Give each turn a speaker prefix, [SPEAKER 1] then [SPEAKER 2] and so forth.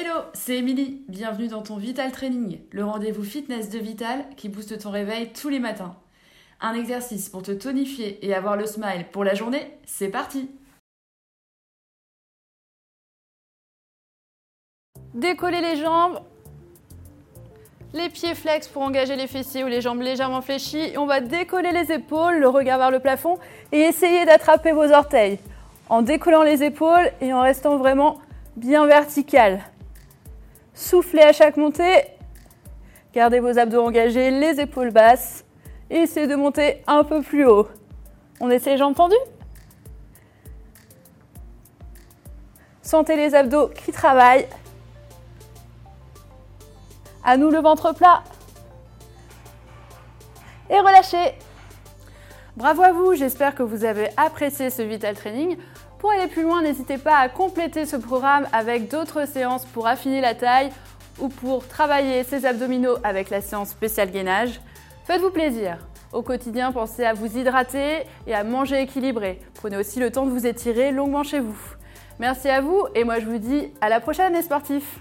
[SPEAKER 1] Hello, c'est Émilie. Bienvenue dans ton Vital Training, le rendez-vous fitness de Vital qui booste ton réveil tous les matins. Un exercice pour te tonifier et avoir le smile pour la journée, c'est parti
[SPEAKER 2] Décoller les jambes, les pieds flex pour engager les fessiers ou les jambes légèrement fléchies. On va décoller les épaules, le regard vers le plafond et essayer d'attraper vos orteils en décollant les épaules et en restant vraiment bien vertical. Soufflez à chaque montée. Gardez vos abdos engagés, les épaules basses. Et essayez de monter un peu plus haut. On essaie jambes tendues Sentez les abdos qui travaillent. À nous le ventre plat. Et relâchez. Bravo à vous, j'espère que vous avez apprécié ce Vital Training. Pour aller plus loin, n'hésitez pas à compléter ce programme avec d'autres séances pour affiner la taille ou pour travailler ses abdominaux avec la séance spéciale gainage. Faites-vous plaisir. Au quotidien, pensez à vous hydrater et à manger équilibré. Prenez aussi le temps de vous étirer longuement chez vous. Merci à vous et moi je vous dis à la prochaine les sportifs